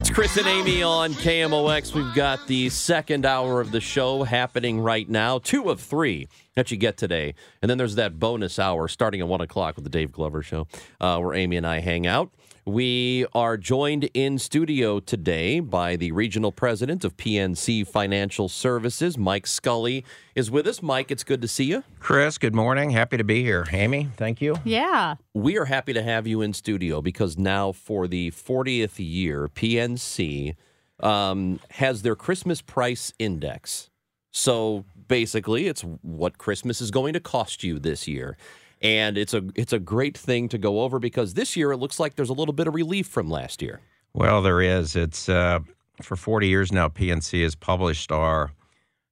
It's Chris and Amy on KMOX. We've got the second hour of the show happening right now, two of three that you get today. And then there's that bonus hour starting at 1 o'clock with the Dave Glover Show, uh, where Amy and I hang out. We are joined in studio today by the regional president of PNC Financial Services, Mike Scully, is with us. Mike, it's good to see you. Chris, good morning. Happy to be here. Amy, thank you. Yeah. We are happy to have you in studio because now, for the 40th year, PNC um, has their Christmas price index. So basically, it's what Christmas is going to cost you this year. And it's a it's a great thing to go over because this year it looks like there's a little bit of relief from last year. Well, there is. It's uh, for 40 years now, PNC has published our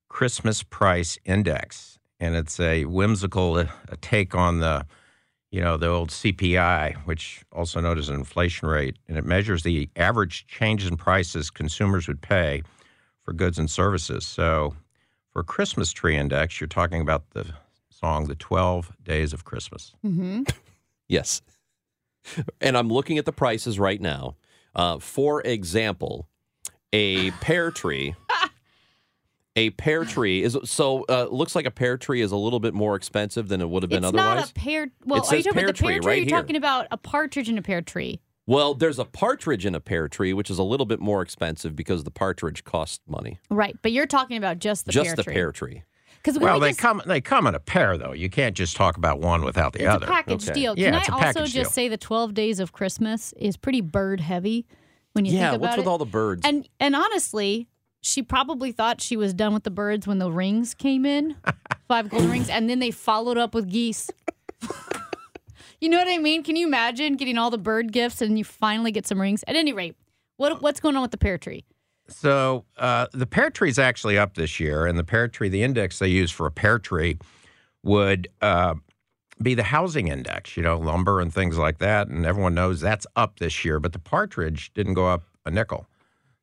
Christmas Price Index, and it's a whimsical uh, a take on the, you know, the old CPI, which also known as an inflation rate, and it measures the average change in prices consumers would pay for goods and services. So, for Christmas tree index, you're talking about the song "The 12 Days of Christmas." Mm-hmm. Yes. And I'm looking at the prices right now. Uh, for example, a pear tree. A pear tree is so uh, looks like a pear tree is a little bit more expensive than it would have been It's otherwise. not a pear. Well, It are you says talking pear about the pear tree tree? right or you're here. talking about a partridge in a pear tree. Well, there's a partridge in a pear tree, which is a little bit more expensive because the partridge costs money. Right, but you're talking about just the Just pear the tree. pear tree. Because Well, they come they come in a pair though. You can't just talk about one without the It's other. a package Okay. deal. Yeah, Can it's I a also package just deal. say the 12 days of Christmas is pretty bird heavy when you yeah, think about it? Yeah, what's with all the birds? and and honestly, she probably thought she was done with the birds when the rings came in, five golden rings, and then they followed up with geese. you know what I mean? Can you imagine getting all the bird gifts and you finally get some rings? At any rate, what what's going on with the pear tree? So uh, the pear tree is actually up this year, and the pear tree, the index they use for a pear tree, would uh, be the housing index. You know, lumber and things like that, and everyone knows that's up this year. But the partridge didn't go up a nickel.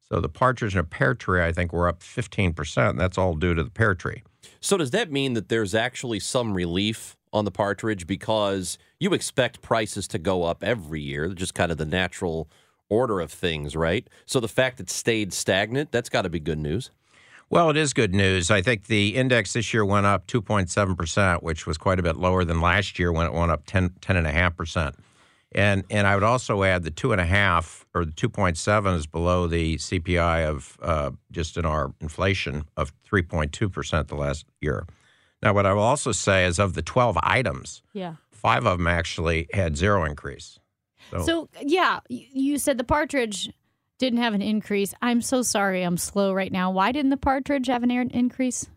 So the partridge and a pear tree, I think, were up fifteen percent. and That's all due to the pear tree. So does that mean that there's actually some relief on the partridge because you expect prices to go up every year, just kind of the natural order of things, right? So the fact it stayed stagnant, that's got to be good news. Well, it is good news. I think the index this year went up 2.7%, which was quite a bit lower than last year when it went up 10, 10.5%. And, and I would also add the 2.5 or the 2.7 is below the CPI of uh, just in our inflation of 3.2% the last year. Now, what I will also say is of the 12 items, Yeah. five of them actually had zero increase. So, So yeah, you said the partridge didn't have an increase. I'm so sorry. I'm slow right now. Why didn't the partridge have an increase?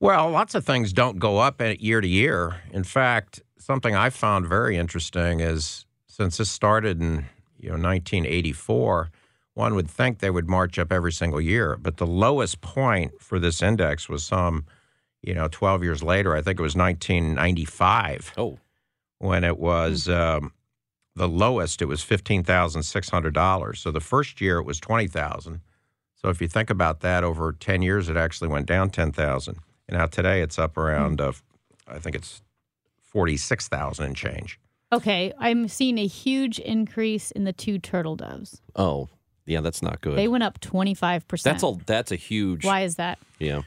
Well, lots of things don't go up year to year. In fact, something I found very interesting is since this started in you know 1984, one would think they would march up every single year, but the lowest point for this index was some you know 12 years later. I think it was 1995 Oh, when it was um, the lowest. It was fifteen thousand six hundred dollars. So the first year it was twenty thousand. So if you think about that, over ten years it actually went down ten thousand. And now today it's up around, uh, I think it's forty six thousand and change. Okay, I'm seeing a huge increase in the two turtle doves. oh, yeah, that's not good. They went up 25%. that's a that's a huge. Why is that? Yeah.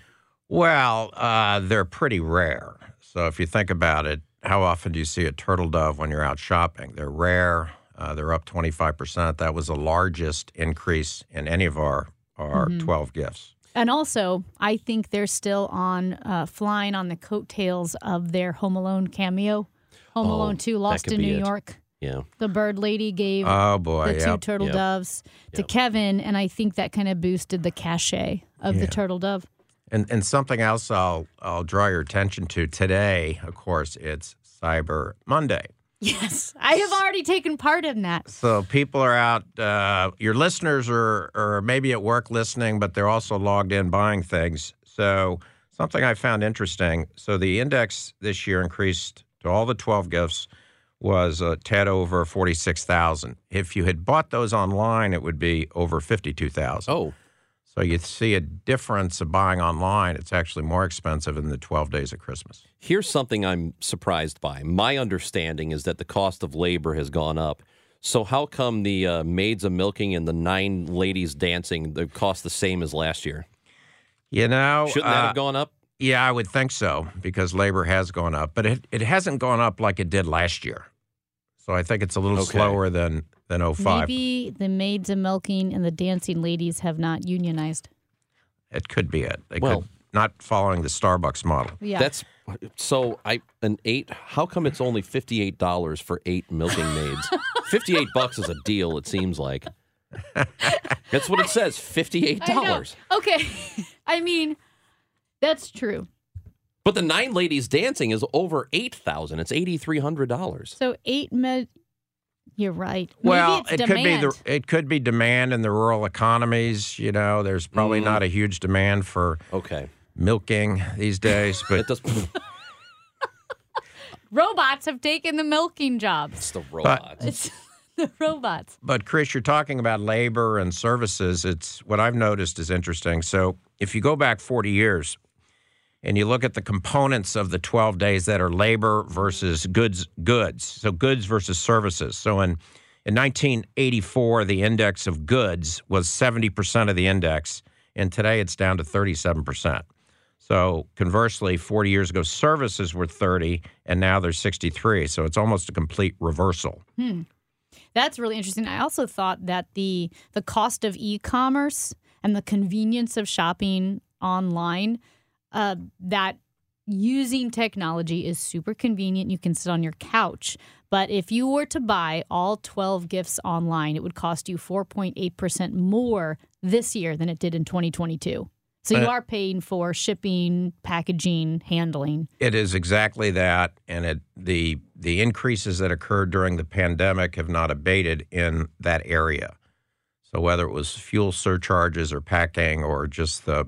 Well, uh, they're pretty rare. So if you think about it, how often do you see a turtle dove when you're out shopping? They're rare. Uh, they're up 25%. That was the largest increase in any of our, our 12 gifts. And also, I think they're still on uh, flying on the coattails of their Home Alone cameo. Home Oh, Alone 2, Lost in New it. York. Yeah. The bird lady gave Oh, boy. the two turtle Yep. doves to Kevin, and I think that kind of boosted the cachet of the turtle dove. And, and something else I'll, I'll draw your attention to today, of course, it's Cyber Monday. Yes, I have already taken part in that. So people are out. Uh, your listeners are, are maybe at work listening, but they're also logged in buying things. So something I found interesting. So the index this year increased to all the twelve gifts was a tad over forty six thousand. If you had bought those online, it would be over fifty two thousand. Oh, So you see a difference of buying online. It's actually more expensive in the twelve days of Christmas. here's something I'm surprised by. My understanding is that the cost of labor has gone up. So how come the uh, maids of milking and the nine ladies dancing the cost the same as last year? You know, Shouldn't that uh, have gone up? Yeah, I would think so because labor has gone up, but it, it hasn't gone up like it did last year. So I think it's a little Okay. slower than than 05. Maybe the maids of milking and the dancing ladies have not unionized. It could be it. They Well- could not following the Starbucks model. Yeah, That's so I an eight. How come it's only fifty eight dollars for eight milking maids? fifty eight bucks is a deal. It seems like. That's what it says. Fifty eight dollars. Okay, I mean, that's true. But the nine ladies dancing is over eight thousand. It's eighty three hundred dollars. So eight med. You're right. Maybe well, it's it demand. could be the it could be demand in the rural economies. You know, there's probably Mm. not a huge demand for Okay. milking these days, but It does. robots have taken the milking jobs. It's the robots. It's the robots. But Chris, you're talking about labor and services. It's what I've noticed is interesting. So if you go back 40 years and you look at the components of the 12 days that are labor versus goods, goods. So goods versus services. So in in 1984, the index of goods was 70% of the index, and today it's down to 37%. So conversely, 40 years ago, services were 30, and now they're 63. So it's almost a complete reversal. Hmm. That's really interesting. I also thought that the the cost of e-commerce and the convenience of shopping online, uh, that using technology is super convenient. You can sit on your couch. But if you were to buy all 12 gifts online, it would cost you 4.8% more this year than it did in 2022. So you are paying for shipping, packaging, handling. It is exactly that, and it the the increases that occurred during the pandemic have not abated in that area. So whether it was fuel surcharges or packing or just the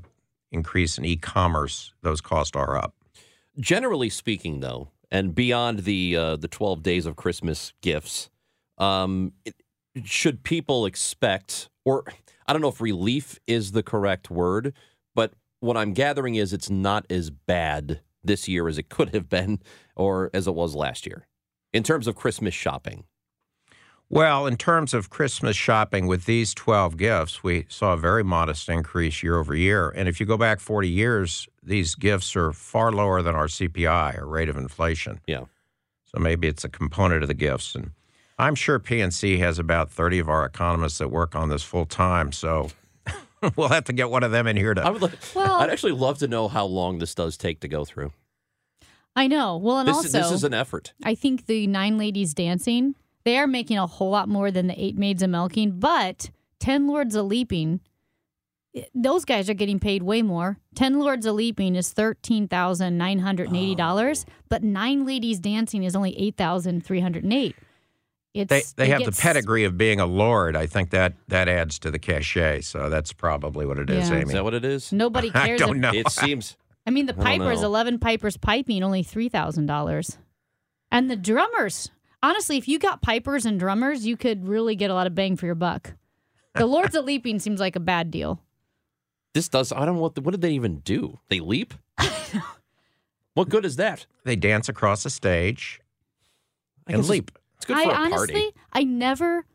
increase in e-commerce, those costs are up. Generally speaking, though, and beyond the uh, the twelve days of Christmas gifts, um, it, should people expect, or I don't know if relief is the correct word, but what I'm gathering is it's not as bad this year as it could have been, or as it was last year, in terms of Christmas shopping. Well, in terms of Christmas shopping with these 12 gifts, we saw a very modest increase year over year. And if you go back 40 years, these gifts are far lower than our CPI, or rate of inflation. Yeah. So maybe it's a component of the gifts. And I'm sure PNC has about 30 of our economists that work on this full time. So we'll have to get one of them in here to. I to. would. Like, Well- I'd actually love to know how long this does take to go through. I know. Well, and This, also is, this is an effort. I think the nine ladies dancing, they are making a whole lot more than the eight maids of milking, but 10 lords of leaping, those guys are getting paid way more. 10 lords of leaping is $13,980, but nine ladies dancing is only 8,308. It's They, they it have gets- the pedigree of being a lord. I think that that adds to the cachet. So that's probably what it is, Yeah. Amy. Is that what it is? Nobody cares. I don't know. It seems. I mean, the I don't pipers, 11 pipers piping, only $3,000. And the drummers, honestly, if you got pipers and drummers, you could really get a lot of bang for your buck. The Lords of Leaping seems like a bad deal. This does. I don't know what. What did they even do? They leap. what good is that? They dance across the stage I and leap. It's good I for a honestly, party. I never,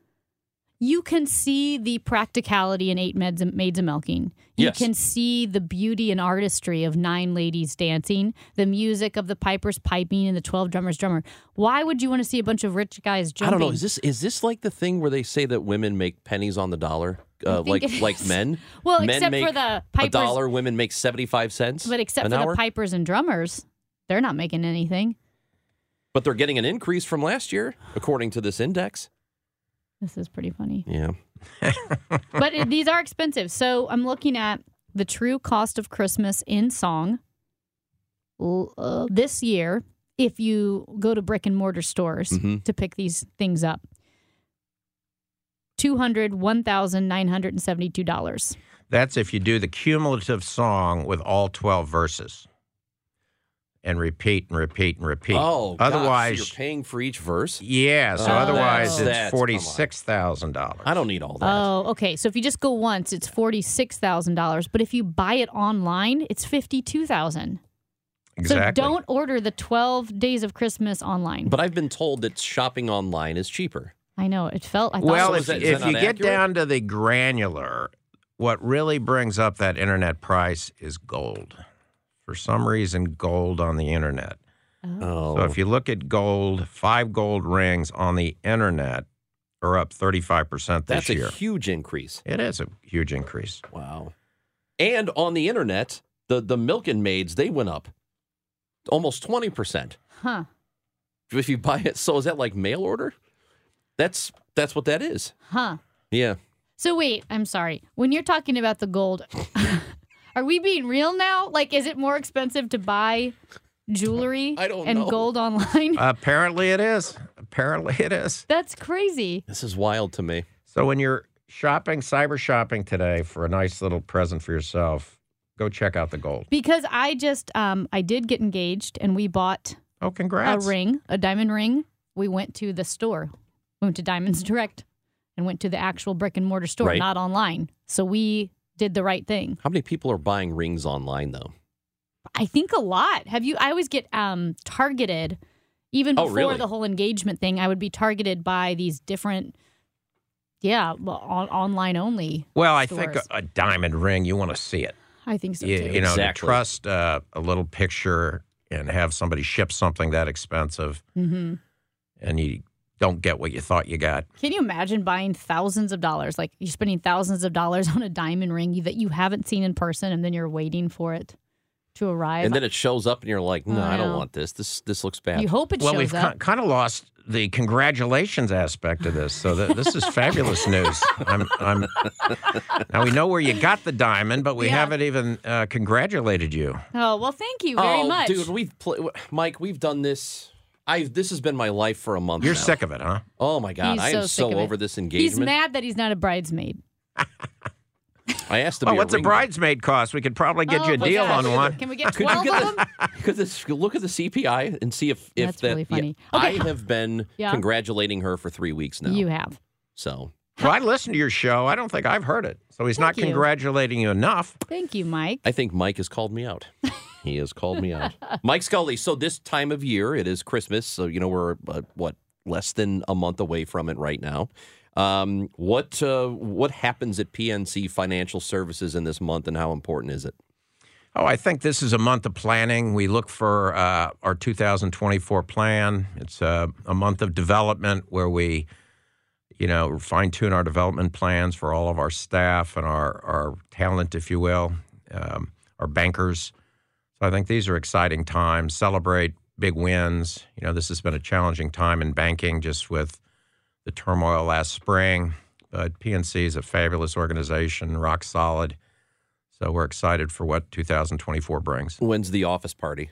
you can see the practicality in eight maids, maids of milking. You Yes. can see the beauty and artistry of nine ladies dancing, the music of the pipers piping and the 12 drummers drummer. Why would you want to see a bunch of rich guys I don't know. Is this is this like the thing where they say that women make pennies on the dollar, uh, like like men? Well, men except for the a dollar, women make seventy five cents. but except for hour? the pipers and drummers, they're not making anything. But they're getting an increase from last year, according to this index. This is pretty funny. Yeah. But it, these are expensive. So I'm looking at the true cost of Christmas in song uh, this year. If you go to brick and mortar stores Mhm. to pick these things up, two hundred one thousand nine hundred and seventy two dollars. That's if you do the cumulative song with all 12 verses and repeat and repeat and repeat. Oh, gosh, so otherwise, you're paying for each verse. yeah. So Oh, otherwise, that's- it's that's- come on. forty-six thousand dollars. I don't need all that. Oh, okay. So if you just go once, it's forty six thousand dollars. But if you buy it online, it's fifty two thousand. Exactly. So don't order the twelve days of Christmas online. But I've been told that shopping online is cheaper. I know it felt. I thought Well, So if, is that- is if you not get down to the granular, what really brings up that internet price is gold. For some reason, gold on the internet. Oh, So if you look at gold, five gold rings on the internet are up 35% this that's year. a huge increase. it is a huge increase. Wow. And on the internet, the the milking maids they went up almost twenty percent. huh. If you buy it, so is that like mail order? That's that's what that is. Huh. Yeah. So wait, I'm sorry. When you're talking about the gold, are we being real now? Like, is it more expensive to buy jewelry I don't and know. gold online? Apparently it is. Apparently it is. That's crazy. This is wild to me. So when you're shopping, cyber shopping today for a nice little present for yourself, go check out the gold. Because I just, um, I did get engaged, and we bought Oh, congrats. a ring, a diamond ring. We went to the store. We went to Diamonds Direct, and went to the actual brick and mortar store, Right. not online. So we did the right thing. How many people are buying rings online though? I think a lot. Have you? I always get um, targeted, even Oh, before really? the whole engagement thing. I would be targeted by these different, yeah, well, on, online only. Well, I think a, a diamond ring, you want to see it. I think so you, too. you know, to trust uh, a little picture and have somebody ship something that expensive hmm and you don't get what you thought you got. Can you imagine buying thousands of dollars? Like you're spending thousands of dollars on a diamond ring that you haven't seen in person, and then you're waiting for it to arrive. And then it shows up, and you're like, "No, I I don't know. want this. This this looks bad." you hope it well, shows we've up. kind of lost the congratulations aspect of this. So th- this is fabulous news. I'm, I'm, now we know where you got the diamond, but we Yeah. haven't even uh, congratulated you. oh well, thank you very oh, much, dude, we've pl- Mike. We've done this. I this has been my life for a month. You're now. sick of it, huh? Oh my god, He's I am so so, sick of it. over this engagement. He's mad that he's not a bridesmaid. I asked him. Well, be what's a a bridesmaid cost? We could probably get you a Oh, deal gosh. on one. Can we get Could you twelve get of them? Could this look at the CPI and see if if That's that really yeah, funny. Okay. I have been Yeah. congratulating her for three weeks now. You have. so Well, I listened to your show. I don't think I've heard it. So he's not Thank you. congratulating you enough. Thank you, Mike. I think Mike has called me out. He has called me out. Mike Scully. So this time of year, it is Christmas. So you know we're uh, what less than a month away from it right now. Um, what uh, what happens at PNC Financial Services in this month, and how important is it? Oh, I think this is a month of planning. We look for uh, our 2024 plan. It's a, a month of development where we, you know, fine tune our development plans for all of our staff and our, our talent, if you will, um, our bankers. So I think these are exciting times. Celebrate big wins. You know, this has been a challenging time in banking just with the turmoil last spring. But PNC is a fabulous organization, rock solid. So we're excited for what 2024 brings. When's the office party?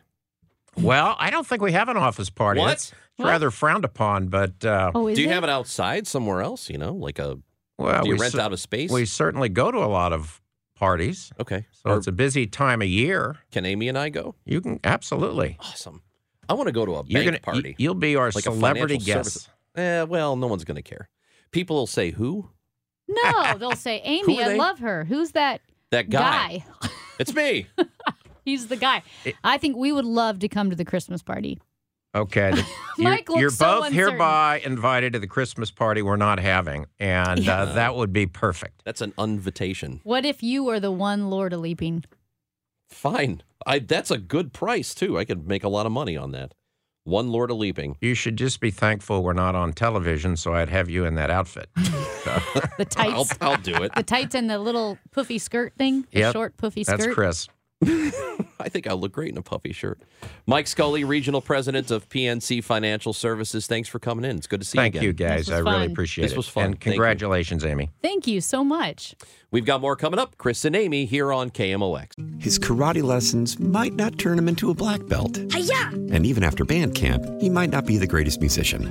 Well, I don't think we have an office party. What? That's rather frowned upon, but uh, Oh, is Do you it? have it outside somewhere else? You know, like a well, do you we rent cer- out a space? We certainly go to a lot of parties, okay. so Or it's a busy time of year. can Amy and I go? You can absolutely. Awesome. I want to go to a You're bank gonna, party. You'll be our like celebrity guest. service- Eh, well, no one's going to care. People will say, "Who? No, they'll say, Amy, I love her. Who's that That guy? guy? It's me." He's the guy. I think we would love to come to the Christmas party. Okay. the- you're looks you're so both uncertain. hereby invited to the Christmas party we're not having, and uh, that would be perfect. That's an invitation. What if you were the one Lord of Leaping? Fine. I that's a good price too. I could make a lot of money on that. One Lord of Leaping. You should just be thankful we're not on television, so I'd have you in that outfit. The I'll, tights. I'll do it. the tights and the little poofy skirt thing. The Yep, short puffy That's skirt. Chris. I think I'll look great in a puffy shirt. Mike Scully, Regional President of PNC Financial Services. Thanks for coming in. It's good to see Thank you you, again. guys. This was I really appreciate This it. This was fun. And Thank congratulations, Amy. Thank you so much. We've got more coming up. Chris and Amy here on KMOX. His karate lessons might not turn him into a black belt. And even after band camp, he might not be the greatest musician.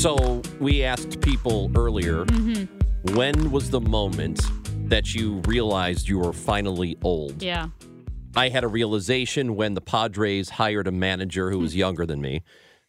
So we asked people earlier when was the moment that you realized you were finally old? Yeah. I had a realization when the Padres hired a manager who was younger than me.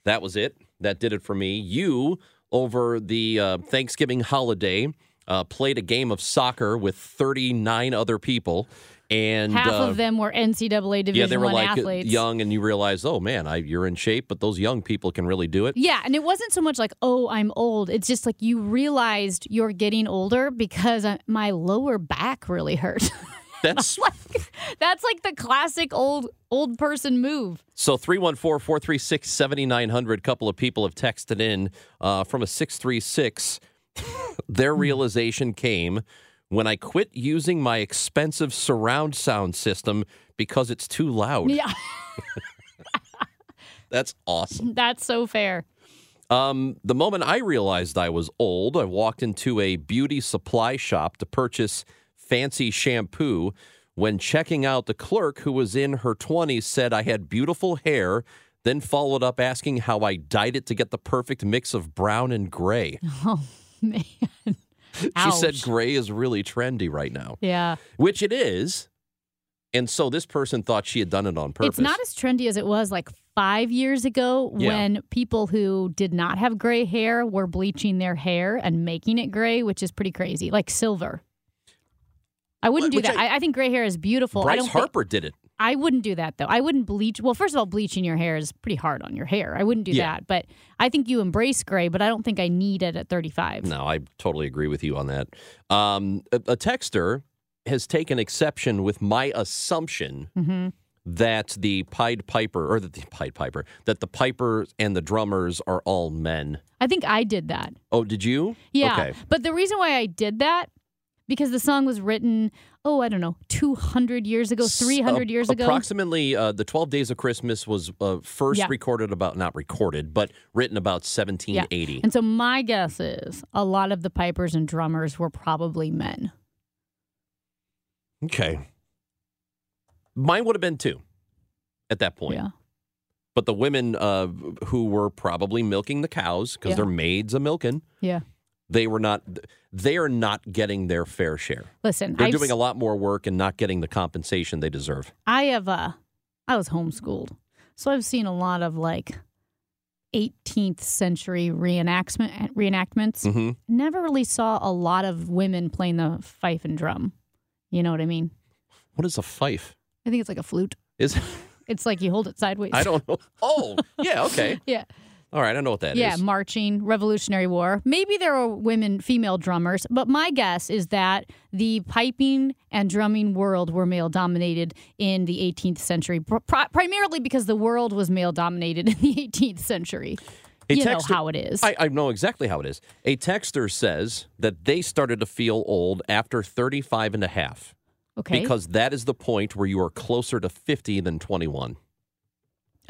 That was it. That did it for me. You, over the uh, Thanksgiving holiday, uh, played a game of soccer with 39 other people. And Half uh, of them were NCAA Division yeah, they were One like uh, athletes. young, and you realize, oh man, I, you're in shape, but those young people can really do it. Yeah, and it wasn't so much like, oh, I'm old. It's just like you realized you're getting older because uh, my lower back really hurt. That's That's like the classic old old person move. So 314-436-7900, couple of people have texted in uh, from a 636. Their realization came when I quit using my expensive surround sound system because it's too loud. Yeah, That's awesome. that's so fair. Um, the moment I realized I was old, I walked into a beauty supply shop to purchase fancy shampoo. When checking out, the clerk, who was in her 20s, said I had beautiful hair, then followed up asking how I dyed it to get the perfect mix of brown and gray. Oh man, She said gray is really trendy right now, yeah. which it is. And so this person thought she had done it on purpose. It's not as trendy as it was like five years ago Yeah. when people who did not have gray hair were bleaching their hair and making it gray, which is pretty crazy, like silver. I wouldn't do Which that. I- I, think gray hair is beautiful. I Bryce don't think- Harper did it. I wouldn't do that though. I wouldn't bleach. Well, first of all, bleaching your hair is pretty hard on your hair. I wouldn't do Yeah. that. But I think you embrace gray, but I don't think I need it at 35. No, I totally agree with you on that. Um, a, a texter has taken exception with my assumption hmm that the Pied Piper, or that the Pied Piper, that the pipers and the drummers are all men. I think I did that. Oh, did you? Yeah. Okay. But the reason why I did that, because the song was written, oh, I don't know, 200 years ago, 300 S- years ago. Approximately, uh, the Twelve Days of Christmas was uh, first Yeah. recorded about not recorded, but written about 1780. And so my guess is a lot of the pipers and drummers were probably men. Okay. Mine would have been two at that point. Yeah. But the women uh, who were probably milking the cows because Yeah. they're maids of milking, Yeah. They were not. They are not getting their fair share. Listen, They're I've doing a lot more work and not getting the compensation they deserve. I have uh I was homeschooled. So I've seen a lot of like 18th century reenactment reenactments. Mhm. Never really saw a lot of women playing the fife and drum. You know what I mean? What is a fife? I think it's like a flute. Is it? It's like you hold it sideways. I don't know. Oh, yeah, okay. Yeah. All right, I know what that is. yeah, marching, Revolutionary War. Maybe there were women, female drummers, but my guess is that the piping and drumming world were male dominated in the 18th century, pr- pri- primarily because the world was male dominated in the 18th century. A you know how it is. I, I know exactly how it is. A texter says that they started to feel old after 35 and a half okay. because that is the point where you are closer to 50 than 21.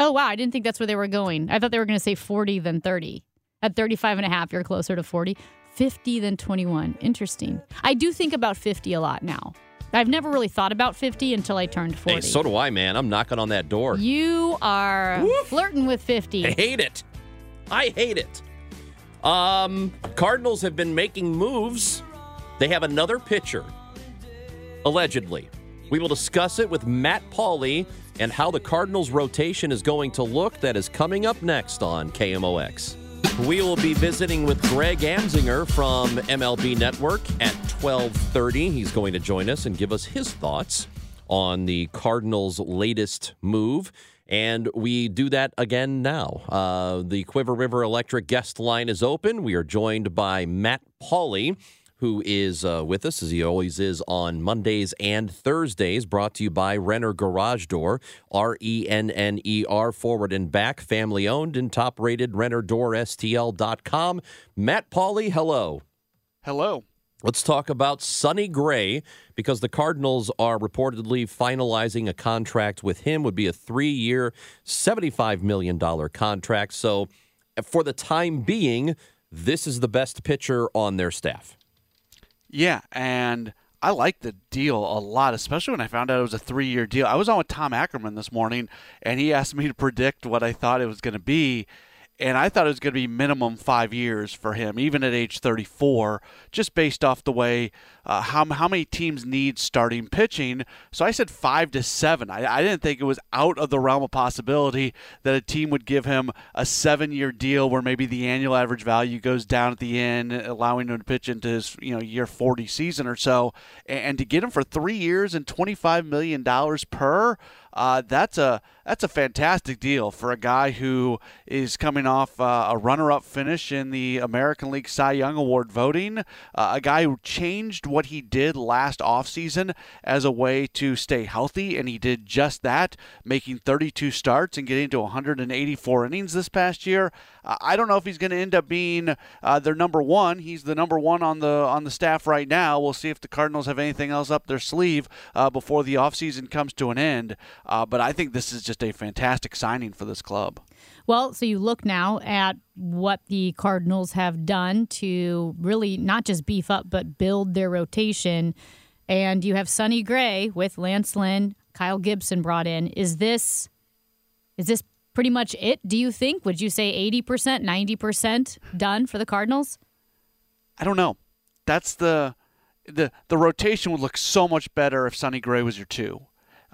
Oh, wow. I didn't think that's where they were going. I thought they were going to say 40 then 30. At 35 and a half, you're closer to 40. 50 than 21. Interesting. I do think about 50 a lot now. I've never really thought about 50 until I turned 40. Hey, so do I, man. I'm knocking on that door. You are flirting with 50. I hate it. I hate it. Um, Cardinals have been making moves. They have another pitcher, allegedly. We will discuss it with Matt Pauley and how the Cardinals' rotation is going to look. That is coming up next on KMOX. We will be visiting with Greg Amsinger from MLB Network at 12:30. He's going to join us and give us his thoughts on the Cardinals' latest move. And we do that again now. Uh, the Cuivre River Electric guest line is open. We are joined by Matt Pauley, who is uh, with us, as he always is on Mondays and Thursdays, brought to you by Renner Garage Door, R E N N E R, forward and back, family owned and top rated, RennerDoorSTL.com. Matt Pauley, hello. Hello. Let's talk about Sonny Gray because the Cardinals are reportedly finalizing a contract with him. Would be a three-year, seventy-five million dollar contract. So, for the time being, this is the best pitcher on their staff. Yeah, and I like the deal a lot, especially when I found out it was a three year deal. I was on with Tom Ackerman this morning, and he asked me to predict what I thought it was going to be. And I thought it was going to be minimum five years for him, even at age 34, just based off the way uh, how, how many teams need starting pitching. So I said five to seven. I, I didn't think it was out of the realm of possibility that a team would give him a seven year deal where maybe the annual average value goes down at the end, allowing him to pitch into his you know year 40 season or so. And, and to get him for three years and $25 million per, uh, that's a that's a fantastic deal for a guy who is coming off uh, a runner-up finish in the American League Cy Young Award voting. Uh, a guy who changed what he did last offseason as a way to stay healthy, and he did just that, making 32 starts and getting to 184 innings this past year. Uh, I don't know if he's going to end up being uh, their number one. He's the number one on the on the staff right now. We'll see if the Cardinals have anything else up their sleeve uh, before the offseason comes to an end. Uh, but I think this is just a fantastic signing for this club. Well, so you look now at what the Cardinals have done to really not just beef up, but build their rotation. And you have Sonny Gray with Lance Lynn, Kyle Gibson brought in. Is this is this pretty much it, do you think? Would you say 80%, 90% done for the Cardinals? I don't know. That's the the the rotation would look so much better if Sonny Gray was your two,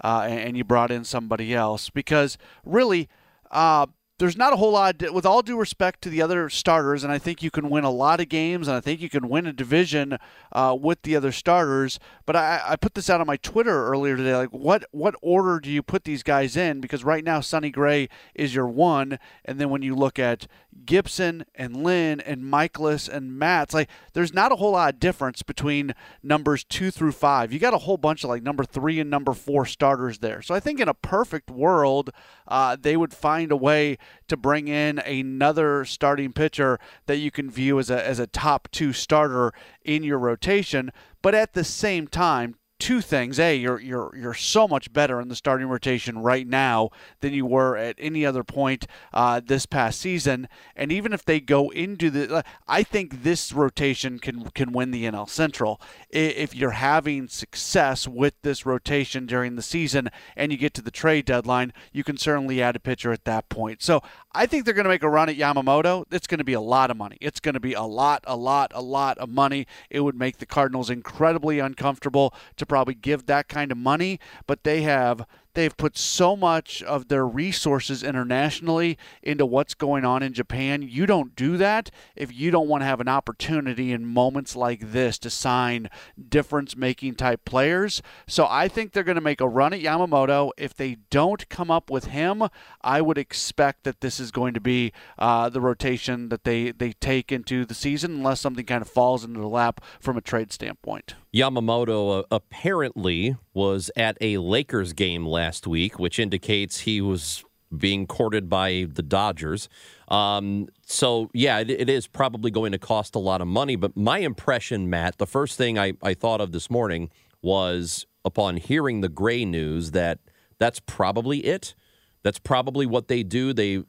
uh, and, you brought in somebody else because really. Uh, there's not a whole lot, with all due respect to the other starters, and I think you can win a lot of games, and I think you can win a division uh, with the other starters. But I, I put this out on my Twitter earlier today. Like, what what order do you put these guys in? Because right now, Sonny Gray is your one, and then when you look at Gibson and Lynn and Mikolas and Matz, it's like there's not a whole lot of difference between numbers two through five. You got a whole bunch of like number three and number four starters there. So I think in a perfect world, uh, they would find a way to bring in another starting pitcher that you can view as a as a top two starter in your rotation. But at the same time, two things. A, you're you're you're so much better in the starting rotation right now than you were at any other point uh, this past season. And even if they go into the, I think this rotation can can win the NL Central if you're having success with this rotation during the season and you get to the trade deadline. You can certainly add a pitcher at that point. So I think they're going to make a run at Yamamoto. It's going to be a lot of money. It's going to be a lot, a lot, a lot of money. It would make the Cardinals incredibly uncomfortable to probably give that kind of money, but they have they've put so much of their resources internationally into what's going on in Japan. You don't do that if you don't want to have an opportunity in moments like this to sign difference making type players. So I think they're going to make a run at Yamamoto. If they don't come up with him, I would expect that this is going to be uh, the rotation that they, they take into the season unless something kind of falls into the lap from a trade standpoint. Yamamoto uh, apparently was at a Lakers game last week, which indicates he was being courted by the Dodgers. Um, so, yeah, it, it is probably going to cost a lot of money. But my impression, Matt, the first thing I, I thought of this morning was upon hearing the Gray news that that's probably it. That's probably what they do. They,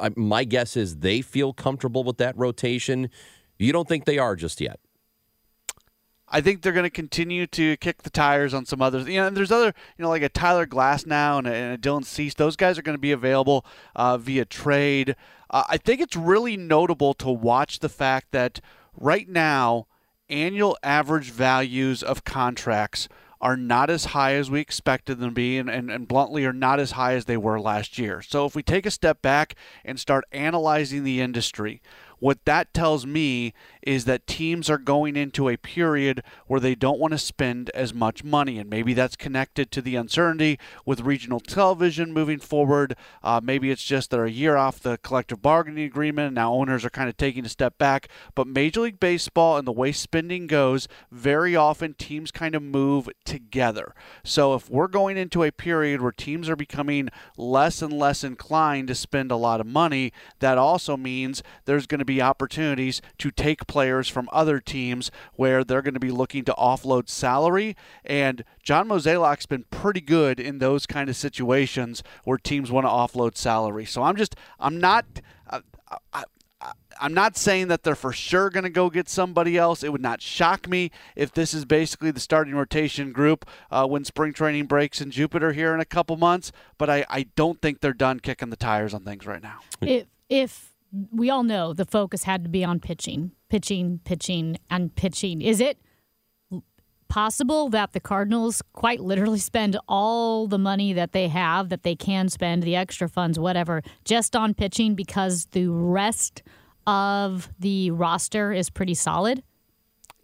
I, my guess is they feel comfortable with that rotation. You don't think they are just yet? I think they're going to continue to kick the tires on some others. You know, and there's other, you know, like a Tyler Glasnow and a, and a Dylan Cease. Those guys are going to be available uh, via trade. Uh, I think it's really notable to watch the fact that right now, annual average values of contracts are not as high as we expected them to be, and, and, and bluntly are not as high as they were last year. So if we take a step back and start analyzing the industry, what that tells me is that teams are going into a period where they don't want to spend as much money. And maybe that's connected to the uncertainty with regional television moving forward. Uh, maybe it's just they're a year off the collective bargaining agreement. And now owners are kind of taking a step back. But Major League Baseball and the way spending goes, very often teams kind of move together. So if we're going into a period where teams are becoming less and less inclined to spend a lot of money, that also means there's going to be opportunities to take players from other teams where they're going to be looking to offload salary. And John Mozeliak's been pretty good in those kind of situations where teams want to offload salary. So I'm just, I'm not. Uh, I, I'm not saying that they're for sure going to go get somebody else. It would not shock me if this is basically the starting rotation group uh, when spring training breaks in Jupiter here in a couple months. But I, I don't think they're done kicking the tires on things right now. If if we all know the focus had to be on pitching, pitching, pitching, and pitching. Is it possible that the Cardinals quite literally spend all the money that they have, that they can spend, the extra funds, whatever, just on pitching because the rest of the roster is pretty solid?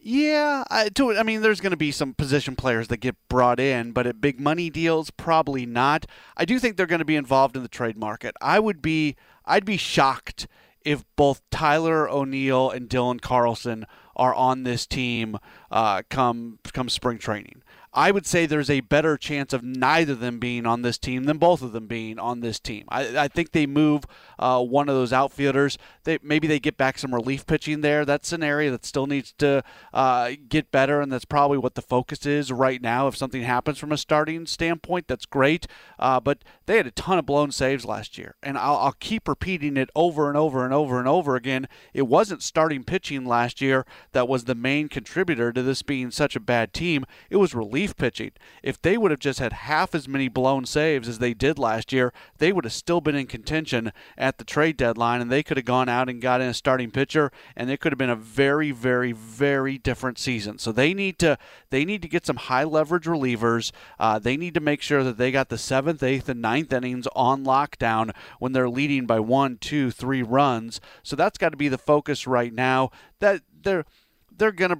Yeah, I, to, I mean, there's going to be some position players that get brought in, but at big money deals, probably not. I do think they're going to be involved in the trade market. I would be, I'd be shocked if both Tyler O'Neill and Dylan Carlson are on this team uh, come come spring training. I would say there's a better chance of neither of them being on this team than both of them being on this team. I, I think they move uh, one of those outfielders. They, maybe they get back some relief pitching there. That's an area that still needs to uh, get better, and that's probably what the focus is right now. If something happens from a starting standpoint, that's great. Uh, but they had a ton of blown saves last year, and I'll, I'll keep repeating it over and over and over and over again. It wasn't starting pitching last year that was the main contributor to this being such a bad team. It was relief pitching. If they would have just had half as many blown saves as they did last year, they would have still been in contention at the trade deadline, and they could have gone out and got in a starting pitcher, and it could have been a very, very, very different season. So they need to they need to get some high leverage relievers. Uh, they need to make sure that they got the seventh, eighth, and ninth innings on lockdown when they're leading by one, two, three runs. So that's got to be the focus right now. That they're they're gonna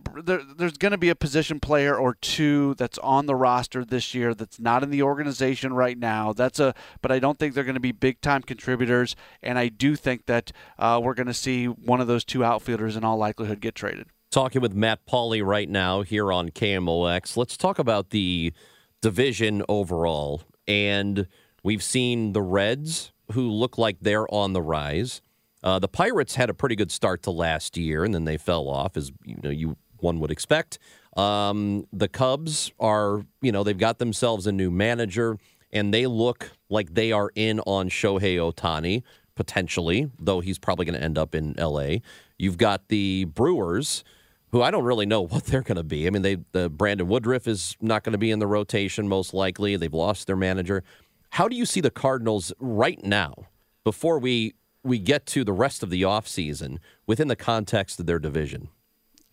there's gonna be a position player or two that's on the roster this year that's not in the organization right now. That's a but I don't think they're to be big time contributors, and I do think that uh, we're to see one of those two outfielders in all likelihood get traded. Talking with Matt Pauley right now here on KMOX. Let's talk about the division overall, and we've seen the Reds who look like they're on the rise. Uh, the Pirates had a pretty good start to last year, and then they fell off, as you know, you one would expect. Um, the Cubs are, you know, they've got themselves a new manager, and they look like they are in on Shohei Ohtani potentially, though he's probably going to end up in L.A. You've got the Brewers, who I don't really know what they're going to be. I mean, they the Brandon Woodruff is not going to be in the rotation most likely. They've lost their manager. How do you see the Cardinals right now? Before we we get to the rest of the offseason within the context of their division?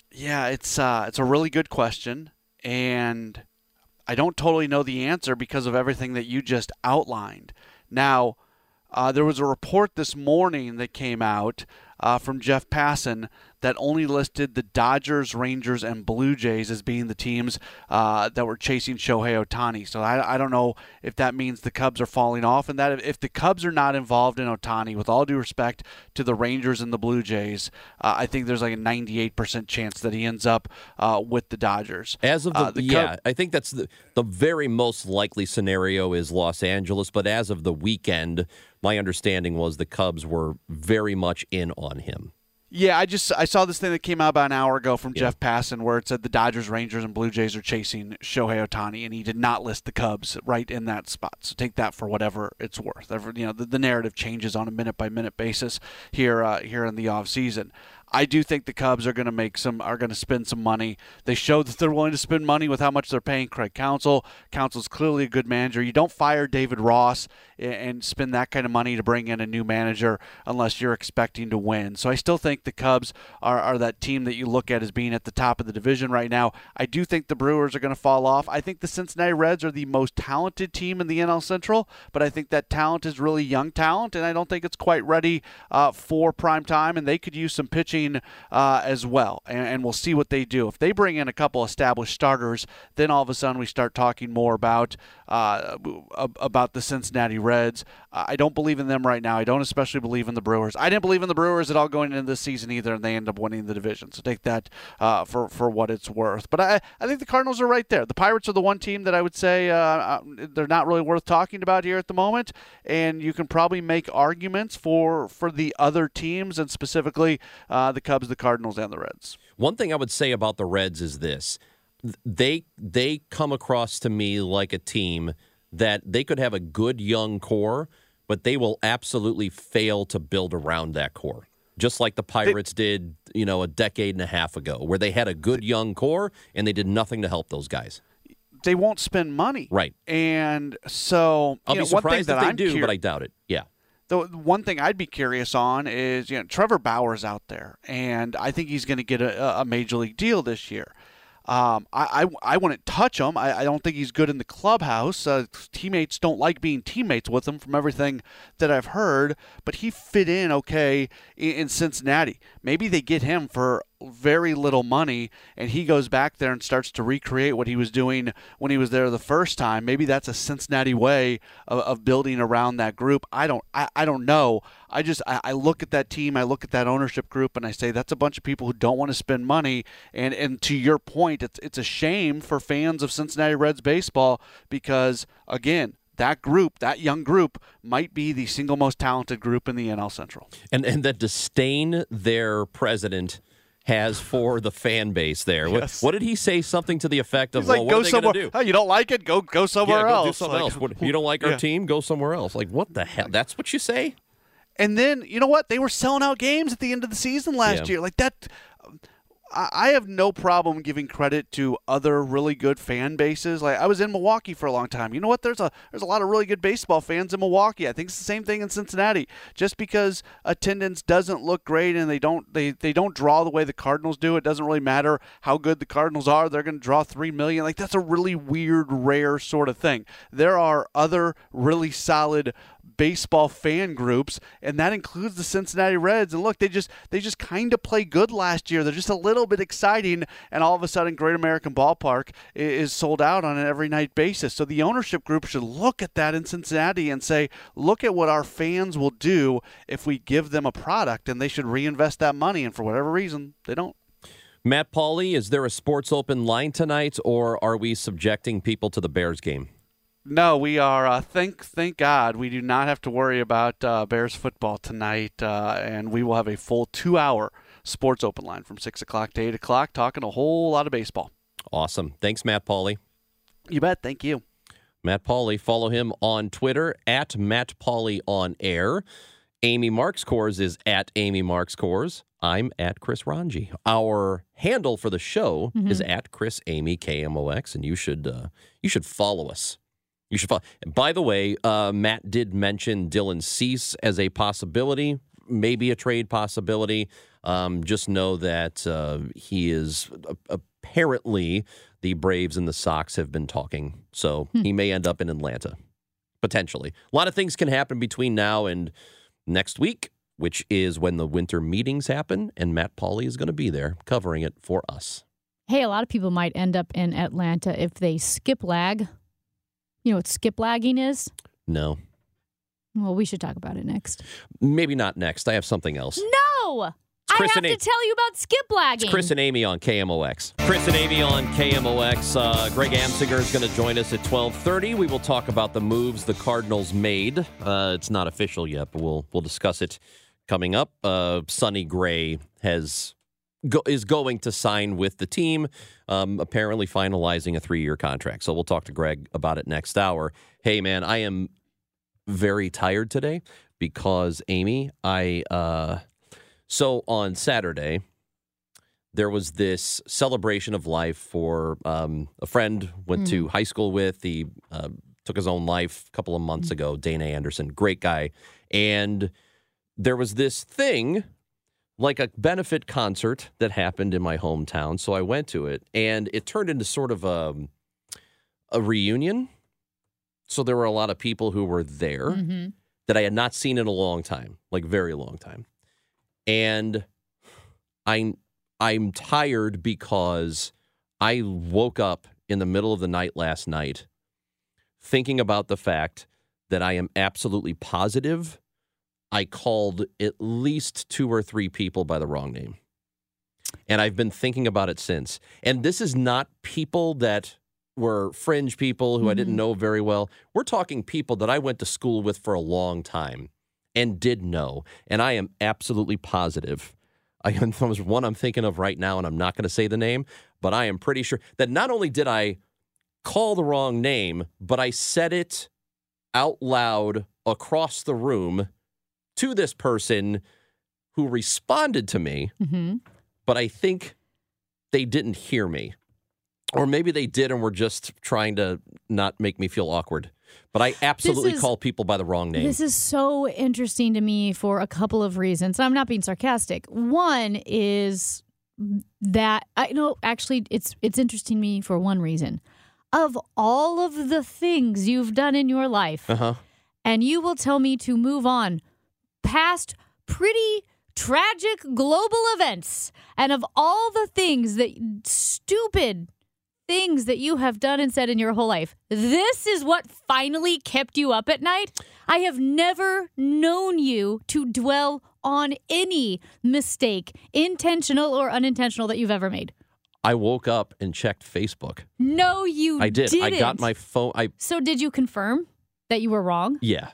Yeah, it's uh, it's a really good question, and I don't totally know the answer because of everything that you just outlined. Now, uh, there was a report this morning that came out uh, from Jeff Passan that only listed the Dodgers, Rangers, and Blue Jays as being the teams uh, that were chasing Shohei Ohtani. So I, I don't know if that means the Cubs are falling off, and that if the Cubs are not involved in Ohtani, with all due respect to the Rangers and the Blue Jays, uh, I think there's like a 98% chance that he ends up uh, with the Dodgers. As of the, uh, the yeah, I think that's the the very most likely scenario is Los Angeles, but as of the weekend my understanding was the Cubs were very much in on him. Yeah, I just I saw this thing that came out about an hour ago from yeah. Jeff Passan where it said the Dodgers, Rangers, and Blue Jays are chasing Shohei Ohtani, and he did not list the Cubs right in that spot. So take that for whatever it's worth. You know, the, the narrative changes on a minute by minute basis here uh, here in the off season. I do think the Cubs are going to make some are going to spend some money. They showed that they're willing to spend money with how much they're paying Craig Counsell. Counsell's clearly a good manager. You don't fire David Ross and spend that kind of money to bring in a new manager unless you're expecting to win. So I still think the Cubs are, are that team that you look at as being at the top of the division right now. I do think the Brewers are going to fall off. I think the Cincinnati Reds are the most talented team in the NL Central, but I think that talent is really young talent, and I don't think it's quite ready uh, for prime time, and they could use some pitching uh, as well. And, and we'll see what they do. If they bring in a couple established starters, then all of a sudden we start talking more about uh, about the Cincinnati Reds. I don't believe in them right now. I don't especially believe in the Brewers. I didn't believe in the Brewers at all going into this season either, and they end up winning the division. So take that uh, for for what it's worth. But I I think the Cardinals are right there. The Pirates are the one team that I would say uh, uh, they're not really worth talking about here at the moment, and you can probably make arguments for for the other teams and specifically uh, Uh, the Cubs, the Cardinals, and the Reds. One thing I would say about the Reds is this they they come across to me like a team that they could have a good young core, but they will absolutely fail to build around that core. Just like the Pirates they, did, you know, a decade and a half ago, where they had a good young core and they did nothing to help those guys. They won't spend money, right? And so, I'll be know, surprised if they I'm do, cur- but I doubt it. Yeah. The one thing I'd be curious on is, you know, Trevor Bauer's out there, and I think he's going to get a, a major league deal this year. Um, I, I, I wouldn't touch him. I, I don't think he's good in the clubhouse. Uh, teammates don't like being teammates with him from everything that I've heard, but he fit in okay in, in Cincinnati. Maybe they get him for very little money and he goes back there and starts to recreate what he was doing when he was there the first time. Maybe that's a cincinnati way of, of building around that group. I don't i, I don't know. I just I, I, look at that team i look at that ownership group and i say that's a bunch of people who don't want to spend money. And and to your point it's it's a shame for fans of cincinnati reds baseball because again that group, that young group, might be the single most talented group in the NL Central. And and that disdain their president has for the fan base there. Yes. What, what, did he say? Something to the effect of, He's like, well, go somewhere. Do? Oh, you don't like it? Go go somewhere yeah, else. do something like, else. What, you don't like our yeah. team? Go somewhere else. Like what the hell? That's what you say? And then you know what? They were selling out games at the end of the season last yeah. year. Like that. I have no problem giving credit to other really good fan bases. Like I was in Milwaukee for a long time. You know what? There's a there's a lot of really good baseball fans in Milwaukee. I think it's the same thing in Cincinnati. Just because attendance doesn't look great and they don't they, they don't draw the way the Cardinals do, it doesn't really matter how good the Cardinals are. They're going to draw 3 million. Like that's a really weird rare sort of thing. There are other really solid baseball fan groups, and that includes the Cincinnati Reds. And look, they just they just kind of play good last year. They're just a little bit exciting, and all of a sudden, Great American Ballpark is sold out on an every night basis. So the ownership group should look at that in Cincinnati and say, look at what our fans will do if we give them a product, and they should reinvest that money. And for whatever reason, they don't. Matt Pauley, is there a sports open line tonight, or are we subjecting people to the Bears game? No, we are. Uh, thank thank God we do not have to worry about uh, Bears football tonight, uh, and we will have a full two hour sports open line from six o'clock to eight o'clock, talking a whole lot of baseball. Awesome. Thanks, Matt Pauley. You bet. Thank you. Matt Pauley. Follow him on Twitter at Matt Pauley on air. Amy Marxkors is at Amy Marxkors. I'm at Chris Ranji. Our handle for the show mm-hmm. is at Chris Amy KMOX, and you should uh, you should follow us you should follow. By the way, uh, Matt did mention Dylan Cease as a possibility maybe a trade possibility. Um, just know that uh, he is apparently the Braves and the Sox have been talking, so Hmm. he may end up in Atlanta potentially. A lot of things can happen between now and next week, which is when the winter meetings happen, and Matt Pauley is going to be there covering it for us. Hey, a lot of people might end up in Atlanta if they skip lag. You know what skip lagging is? No, Well, we should talk about it next. maybe not next. I have something else. No! I have to tell you about skip lagging. It's Chris and Amy on KMOX. Chris and Amy on KMOX. Uh, Greg Amsinger is going to join us at 1230. We will talk about the moves the Cardinals made. Uh, it's not official yet, but we'll we'll discuss it coming up. Uh, Sonny Gray has go, is going to sign with the team, um, apparently finalizing a three year contract. So we'll talk to Greg about it next hour. Hey, man, I am very tired today because Amy, I uh, so on Saturday there was this celebration of life for um, a friend went to high school with. He uh, took his own life a couple of months ago. Dana Anderson, great guy, and there was this thing like a benefit concert that happened in my hometown. So I went to it, and it turned into sort of a a reunion. So there were a lot of people who were there Mhm. that I had not seen in a long time, like very long time. And I I'm tired because I woke up in the middle of the night last night thinking about the fact that I am absolutely positive I called at least two or three people by the wrong name. And I've been thinking about it since. And this is not people that were fringe people who I didn't mm-hmm. know very well. We're talking people that I went to school with for a long time and did know. And I am absolutely positive. I there's one I'm thinking of right now, and I'm not going to say the name, but I am pretty sure that not only did I call the wrong name, but I said it out loud across the room to this person who responded to me, Mhm. but I think they didn't hear me. Or maybe they did and were just trying to not make me feel awkward. But I absolutely is- call people by the wrong name. This is so interesting to me for a couple of reasons. I'm not being sarcastic. One is that I know actually it's it's interesting to me for one reason. Of all of the things you've done in your life, uh huh. and you will tell me to move on past pretty tragic global events and of all the things that stupid things that you have done and said in your whole life this is what finally kept you up at night i have never known you to dwell on any mistake intentional or unintentional that you've ever made I woke up and checked Facebook. no you I did. I got my phone. I so did you confirm that you were wrong yeah.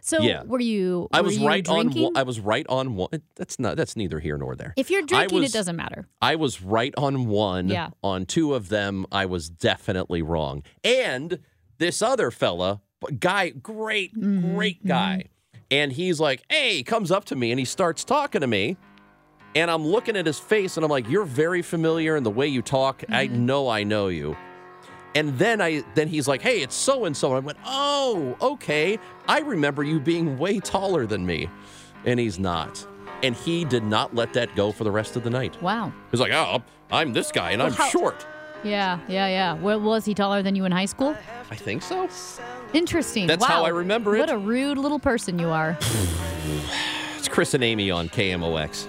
So Yeah. were you I was you right drinking? on. one- I was right on one. That's not. That's neither here nor there. If you're drinking, was- it doesn't matter. I was right on one. Yeah. On two of them, I was definitely wrong. And this other fella, guy, great, Mm-hmm, great guy, and he's like, "Hey," he comes up to me and he starts talking to me. And I'm looking at his face and I'm like, "You're very familiar in the way you talk. I Mm-hmm. know I know you." And then I then he's like, "Hey, it's so and so." I went, "Oh, okay. I remember you being way taller than me." And he's not. And he did not let that go for the rest of the night. Wow. He's like, "Oh, I'm this guy and I'm how- short." Yeah, yeah, yeah. Well, was he taller than you in high school? I think so. Interesting. That's wow. how I remember it. What a rude little person you are. It's Chris and Amy on KMOX.